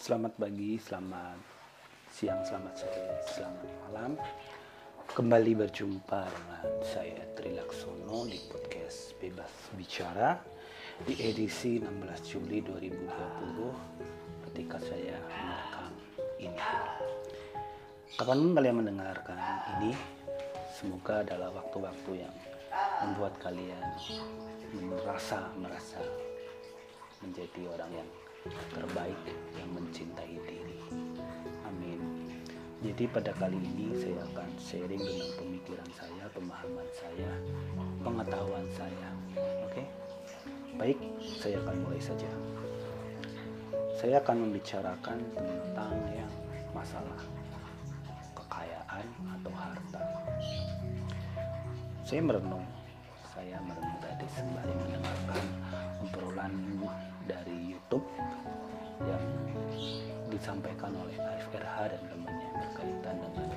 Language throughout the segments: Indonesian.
Selamat pagi, selamat siang, selamat sore, selamat malam. Kembali berjumpa dengan saya Trilaksono di podcast Bebas Bicara di edisi 16 Juli 2020 ketika saya merekam ini. Kapan pun kalian mendengarkan ini, semoga adalah waktu-waktu yang membuat kalian merasa merasa menjadi orang yang terbaik yang mencintai diri. Amin. Jadi pada kali ini saya akan sharing dengan pemikiran saya, pemahaman saya, pengetahuan saya. Oke? Baik, saya akan mulai saja. Saya akan membicarakan tentang yang masalah kekayaan atau harta. Saya merenung, saya merenung tadi sembari mendengarkan obrolan dari YouTube yang disampaikan oleh Arif RH dan temannya berkaitan dengan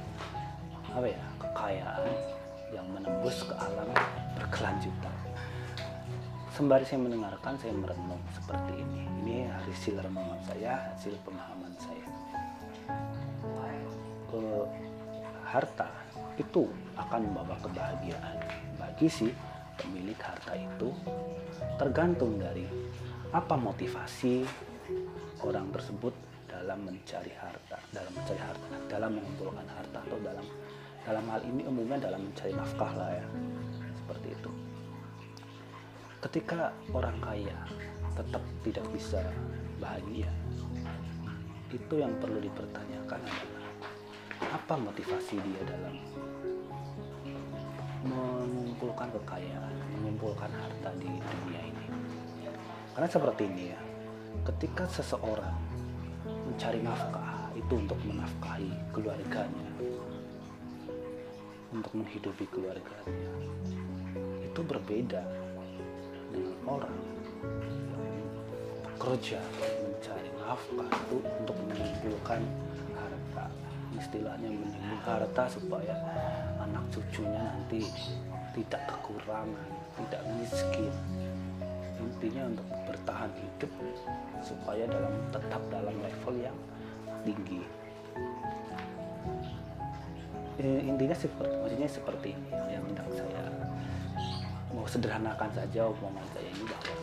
apa ya kekayaan yang menembus ke alam berkelanjutan. Sembari saya mendengarkan, saya merenung seperti ini. Ini hasil renungan saya, hasil pemahaman saya. Ke harta itu akan membawa kebahagiaan bagi si pemilik harta itu tergantung dari apa motivasi orang tersebut dalam mencari harta, dalam mencari harta, dalam mengumpulkan harta atau dalam dalam hal ini umumnya dalam mencari nafkah lah ya, seperti itu. Ketika orang kaya tetap tidak bisa bahagia, itu yang perlu dipertanyakan adalah apa motivasi dia dalam mengumpulkan kekayaan, mengumpulkan harta di dunia ini. Karena seperti ini ya, ketika seseorang mencari nafkah itu untuk menafkahi keluarganya, untuk menghidupi keluarganya, itu berbeda dengan orang yang bekerja mencari nafkah itu untuk mengumpulkan harta, istilahnya menimbun harta supaya anak cucunya nanti tidak kekurangan, tidak miskin. Intinya untuk bertahan hidup supaya dalam tetap dalam level yang tinggi. E, intinya seperti maksudnya seperti ini yang hendak saya mau sederhanakan saja omongan saya ini bahwa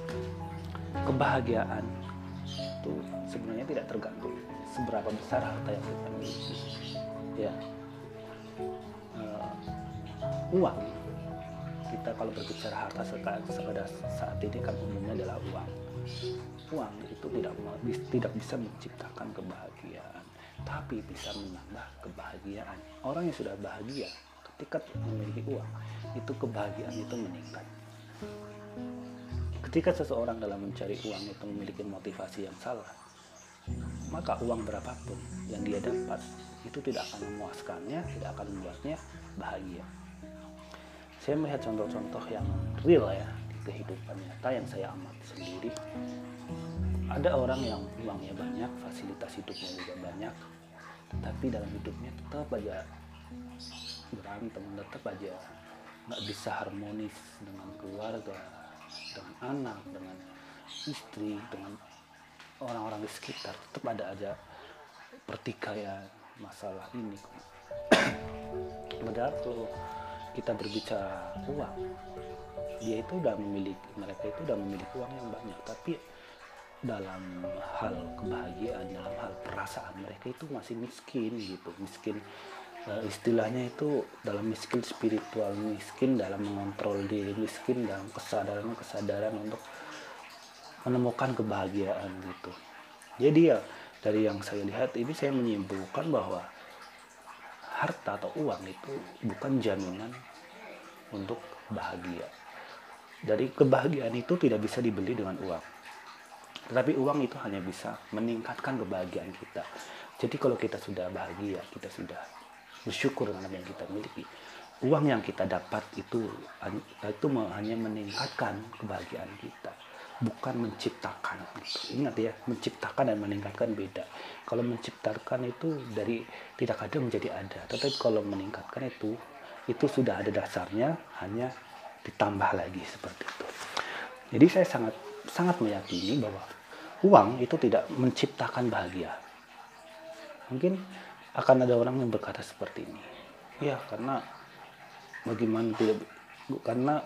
kebahagiaan itu sebenarnya tidak tergantung seberapa besar harta yang kita miliki. Ya. E, uang kita kalau berbicara harta sekadar saat ini kan umumnya adalah uang. Uang itu tidak tidak bisa menciptakan kebahagiaan, tapi bisa menambah kebahagiaan. Orang yang sudah bahagia ketika memiliki uang, itu kebahagiaan itu meningkat. Ketika seseorang dalam mencari uang itu memiliki motivasi yang salah, maka uang berapapun yang dia dapat itu tidak akan memuaskannya, tidak akan membuatnya bahagia saya melihat contoh-contoh yang real ya di kehidupan nyata yang saya amati sendiri. Ada orang yang uangnya banyak fasilitas hidupnya juga banyak tapi dalam hidupnya tetap aja berantem tetap aja nggak bisa harmonis dengan keluarga dengan anak dengan istri dengan orang-orang di sekitar. Tetap ada aja pertikaian masalah ini. Padahal tuh kita berbicara uang dia itu udah memiliki mereka itu udah memiliki uang yang banyak. Tapi dalam hal kebahagiaan dalam hal perasaan mereka itu masih miskin gitu. Miskin uh, istilahnya itu dalam miskin spiritual miskin dalam mengontrol diri miskin dalam kesadaran kesadaran untuk menemukan kebahagiaan gitu. Jadi ya dari yang saya lihat ini saya menyimpulkan bahwa harta atau uang itu bukan jaminan untuk bahagia. Dari kebahagiaan itu tidak bisa dibeli dengan uang. Tetapi uang itu hanya bisa meningkatkan kebahagiaan kita. Jadi kalau kita sudah bahagia, kita sudah bersyukur dengan yang kita miliki. Uang yang kita dapat itu itu hanya meningkatkan kebahagiaan kita bukan menciptakan. Ingat ya, menciptakan dan meningkatkan beda. Kalau menciptakan itu dari tidak ada menjadi ada, tetapi kalau meningkatkan itu itu sudah ada dasarnya, hanya ditambah lagi seperti itu. Jadi saya sangat sangat meyakini bahwa uang itu tidak menciptakan bahagia, mungkin akan ada orang yang berkata seperti ini ya karena bagaimana tidak karena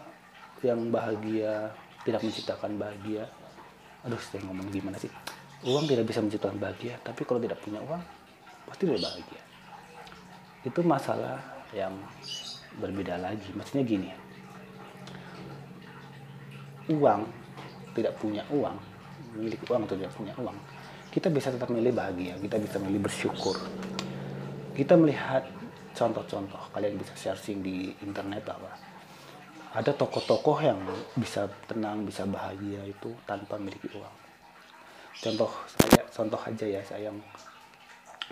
yang bahagia tidak menciptakan bahagia. Aduh saya ngomong gimana sih? Uang tidak bisa menciptakan bahagia tapi kalau tidak punya uang pasti tidak bahagia. Itu masalah yang berbeda lagi. Maksudnya gini uang tidak punya uang memiliki uang atau tidak punya uang kita bisa tetap milih bahagia kita bisa milih bersyukur. Kita melihat contoh-contoh kalian bisa searching di internet bahwa ada tokoh-tokoh yang bisa tenang bisa bahagia itu tanpa memiliki uang. Contoh saya contoh aja ya saya yang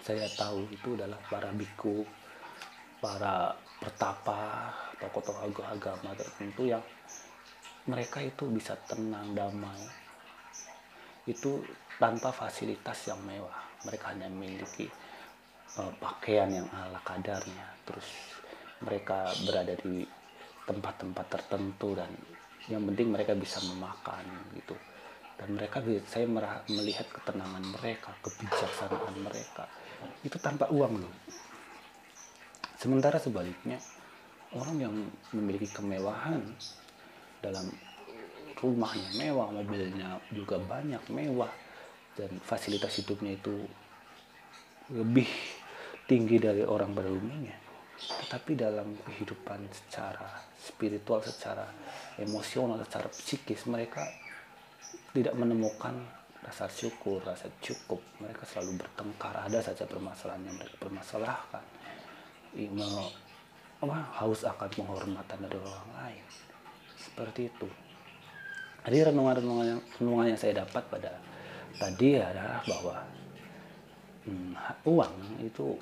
saya tahu itu adalah para biku para pertapa tokoh-tokoh agama tertentu yang mereka itu bisa tenang damai. Itu tanpa fasilitas yang mewah. Mereka hanya memiliki uh, pakaian yang ala kadarnya. Terus mereka berada di tempat-tempat tertentu dan yang penting mereka bisa memakan gitu. Dan mereka saya melihat ketenangan mereka kebijaksanaan mereka. Itu tanpa uang loh. Sementara sebaliknya orang yang memiliki kemewahan dalam rumahnya mewah mobilnya juga banyak mewah dan fasilitas hidupnya itu lebih tinggi dari orang pada umumnya tetapi dalam kehidupan secara spiritual secara emosional secara psikis mereka tidak menemukan rasa syukur, rasa cukup. Mereka selalu bertengkar, ada saja permasalahan yang mereka permasalahkan. Apa, haus akan penghormatan dari orang lain. Seperti itu. Jadi renungan-renungan yang, renungan yang saya dapat pada tadi adalah bahwa hmm, uang itu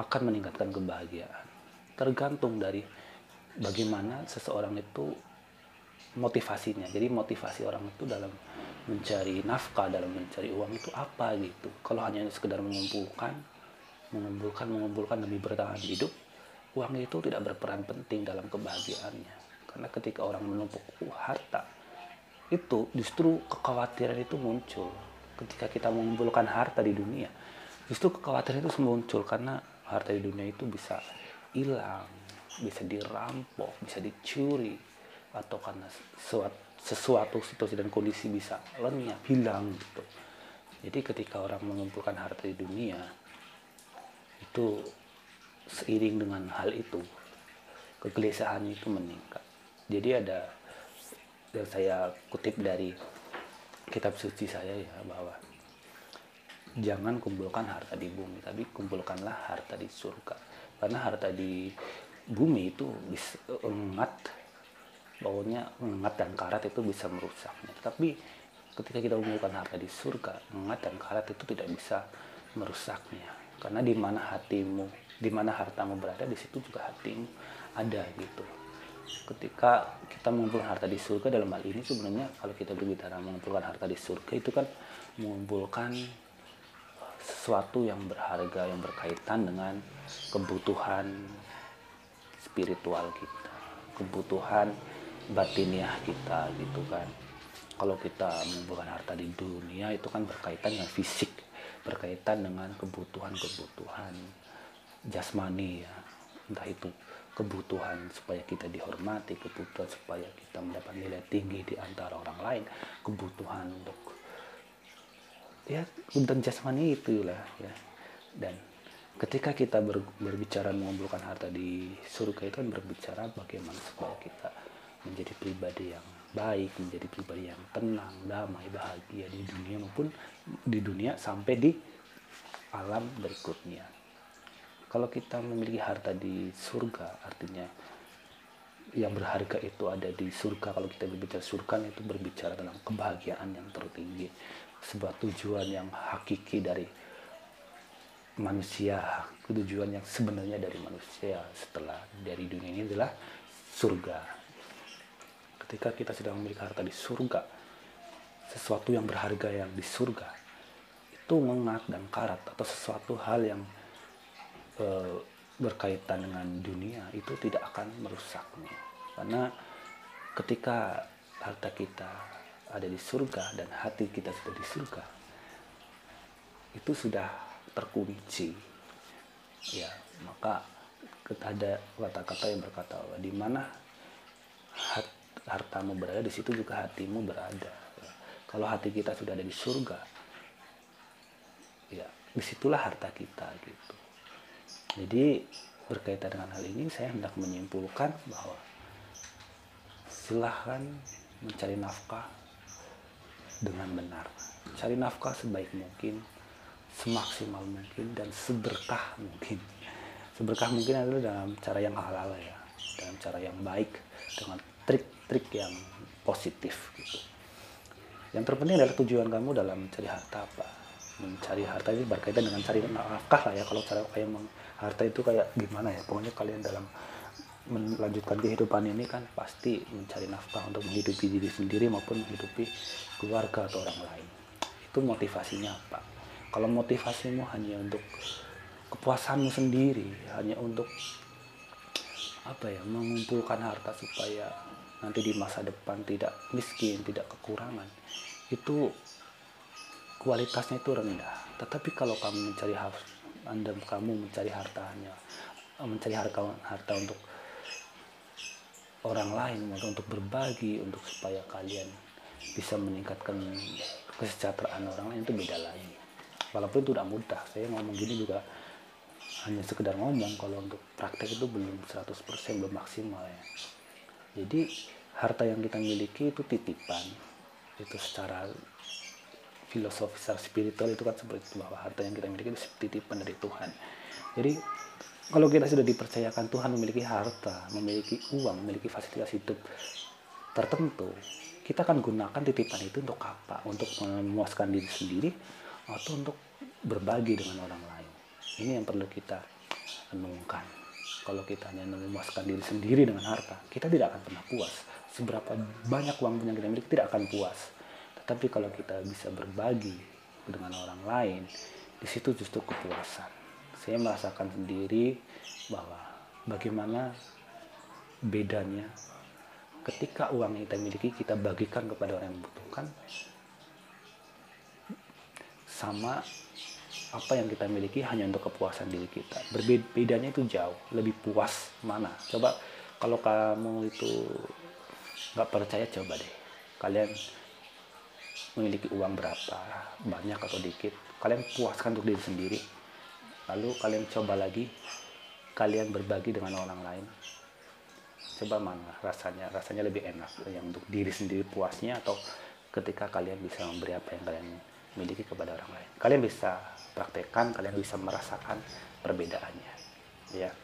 akan meningkatkan kebahagiaan. Tergantung dari bagaimana seseorang itu motivasinya. Jadi motivasi orang itu dalam mencari nafkah dalam mencari uang itu apa gitu. Kalau hanya sekedar mengumpulkan mengumpulkan mengumpulkan demi bertahan hidup uang itu tidak berperan penting dalam kebahagiaannya. Karena ketika orang menumpuk harta itu justru kekhawatiran itu muncul. Ketika kita mengumpulkan harta di dunia justru kekhawatiran itu muncul karena harta di dunia itu bisa hilang bisa dirampok bisa dicuri atau karena sesuatu, situasi dan kondisi bisa lenyap hilang gitu. Jadi ketika orang mengumpulkan harta di dunia itu seiring dengan hal itu kegelisahan itu meningkat. Jadi ada yang saya kutip dari kitab suci saya ya bahwa jangan kumpulkan harta di bumi tapi kumpulkanlah harta di surga karena harta di bumi itu bisa engat baunya mengat dan karat itu bisa merusaknya. Tetapi ketika kita mengumpulkan harta di surga, mengat dan karat itu tidak bisa merusaknya. Karena di mana hatimu, di mana hartamu berada, di situ juga hatimu ada gitu. Ketika kita mengumpulkan harta di surga dalam hal ini sebenarnya kalau kita berbicara mengumpulkan harta di surga itu kan mengumpulkan sesuatu yang berharga yang berkaitan dengan kebutuhan spiritual kita, kebutuhan batiniah kita gitu kan. Kalau kita mengumpulkan harta di dunia itu kan berkaitan dengan fisik berkaitan dengan kebutuhan-kebutuhan jasmani ya. Entah itu kebutuhan supaya kita dihormati kebutuhan supaya kita mendapat nilai tinggi di antara orang lain kebutuhan untuk ya kebutuhan jasmani itu lah ya dan ketika kita berbicara mengumpulkan harta di surga itu kan berbicara bagaimana supaya kita menjadi pribadi yang baik, menjadi pribadi yang tenang, damai, bahagia di dunia maupun di dunia sampai di alam berikutnya. Kalau kita memiliki harta di surga, artinya yang berharga itu ada di surga. Kalau kita berbicara surga itu berbicara tentang kebahagiaan yang tertinggi, sebuah tujuan yang hakiki dari manusia, tujuan yang sebenarnya dari manusia setelah dari dunia ini adalah surga. Ketika kita sedang memiliki harta di surga sesuatu yang berharga yang di surga itu mengat dan karat atau sesuatu hal yang e, berkaitan dengan dunia itu tidak akan merusaknya. Karena ketika harta kita ada di surga dan hati kita sudah di surga itu sudah terkunci. Ya maka ada kata-kata yang berkata di mana hartamu berada di situ juga hatimu berada. Kalau hati kita sudah ada di surga ya di situlah harta kita gitu. Jadi berkaitan dengan hal ini saya hendak menyimpulkan bahwa silahkan mencari nafkah dengan benar. Cari nafkah sebaik mungkin semaksimal mungkin dan seberkah mungkin. Seberkah mungkin adalah dalam cara yang halal ya dalam cara yang baik dengan trik-trik yang positif gitu. Yang terpenting adalah tujuan kamu dalam mencari harta apa? Mencari harta ini berkaitan dengan cari nafkah lah ya. Kalau cara kayak harta itu kayak gimana ya? Pokoknya kalian dalam melanjutkan kehidupan ini kan pasti mencari nafkah untuk menghidupi diri sendiri maupun menghidupi keluarga atau orang lain itu motivasinya apa kalau motivasimu hanya untuk kepuasanmu sendiri hanya untuk apa ya mengumpulkan harta supaya nanti di masa depan tidak miskin, tidak kekurangan, itu kualitasnya itu rendah. Tetapi kalau kamu mencari anda kamu mencari hartanya, mencari harta harta untuk orang lain, untuk berbagi, untuk supaya kalian bisa meningkatkan kesejahteraan orang lain itu beda lagi. Walaupun itu tidak mudah, saya ngomong gini juga hanya sekedar ngomong kalau untuk praktek itu belum 100% belum maksimal ya. Jadi harta yang kita miliki itu titipan. Itu secara filosofi secara spiritual itu kan seperti itu bahwa harta yang kita miliki itu titipan dari Tuhan. Jadi kalau kita sudah dipercayakan Tuhan memiliki harta memiliki uang memiliki fasilitas hidup tertentu kita akan gunakan titipan itu untuk apa untuk memuaskan diri sendiri atau untuk berbagi dengan orang lain ini yang perlu kita renungkan kalau kita hanya memuaskan diri sendiri dengan harta, kita tidak akan pernah puas. Seberapa banyak uang yang kita miliki tidak akan puas. Tetapi kalau kita bisa berbagi dengan orang lain, di situ justru kepuasan. Saya merasakan sendiri bahwa bagaimana bedanya ketika uang yang kita miliki kita bagikan kepada orang yang membutuhkan sama apa yang kita miliki hanya untuk kepuasan diri kita. Berbedanya itu jauh, lebih puas mana? Coba kalau kamu itu nggak percaya coba deh. Kalian memiliki uang berapa, banyak atau dikit, kalian puaskan untuk diri sendiri. Lalu kalian coba lagi, kalian berbagi dengan orang lain. Coba mana rasanya? Rasanya lebih enak yang untuk diri sendiri puasnya atau ketika kalian bisa memberi apa yang kalian miliki kepada orang lain. Kalian bisa praktekkan, kalian bisa merasakan perbedaannya. Ya.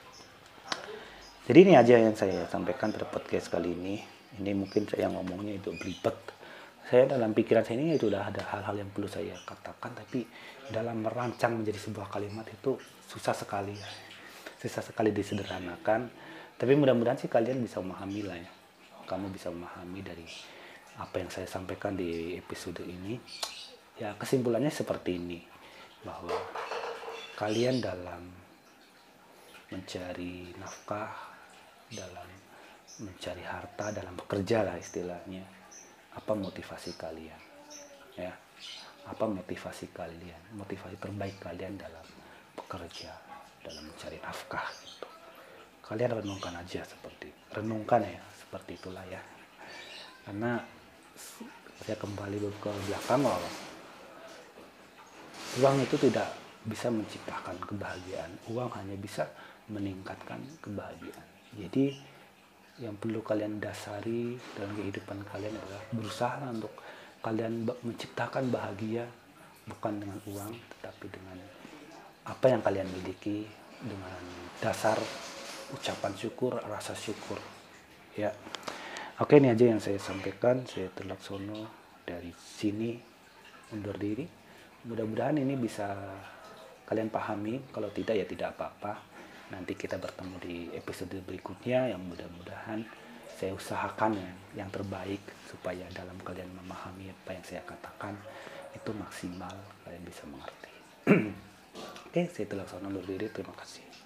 Jadi ini aja yang saya sampaikan pada podcast kali ini. Ini mungkin saya ngomongnya itu belibet. Saya dalam pikiran saya ini itu sudah ada hal-hal yang perlu saya katakan, tapi dalam merancang menjadi sebuah kalimat itu susah sekali ya. Susah sekali disederhanakan. Tapi mudah-mudahan sih kalian bisa memahami lah ya. Kamu bisa memahami dari apa yang saya sampaikan di episode ini ya kesimpulannya seperti ini bahwa kalian dalam mencari nafkah dalam mencari harta dalam bekerja lah istilahnya apa motivasi kalian? Ya. Apa motivasi kalian? Motivasi terbaik kalian dalam bekerja dalam mencari nafkah gitu. Kalian renungkan aja seperti renungkan ya seperti itulah ya. Karena saya kembali ke belakang bahwa uang itu tidak bisa menciptakan kebahagiaan. Uang hanya bisa meningkatkan kebahagiaan. Jadi yang perlu kalian dasari dalam kehidupan kalian adalah berusaha untuk kalian menciptakan bahagia bukan dengan uang tetapi dengan apa yang kalian miliki dengan dasar ucapan syukur rasa syukur. Ya. Oke ini aja yang saya sampaikan. Saya terlaksono dari sini undur diri. Mudah-mudahan ini bisa kalian pahami. Kalau tidak ya tidak apa-apa nanti kita bertemu di episode berikutnya. Yang mudah-mudahan saya usahakan ya, yang terbaik supaya dalam kalian memahami apa yang saya katakan itu maksimal kalian bisa mengerti. Oke saya telah diri. Terima kasih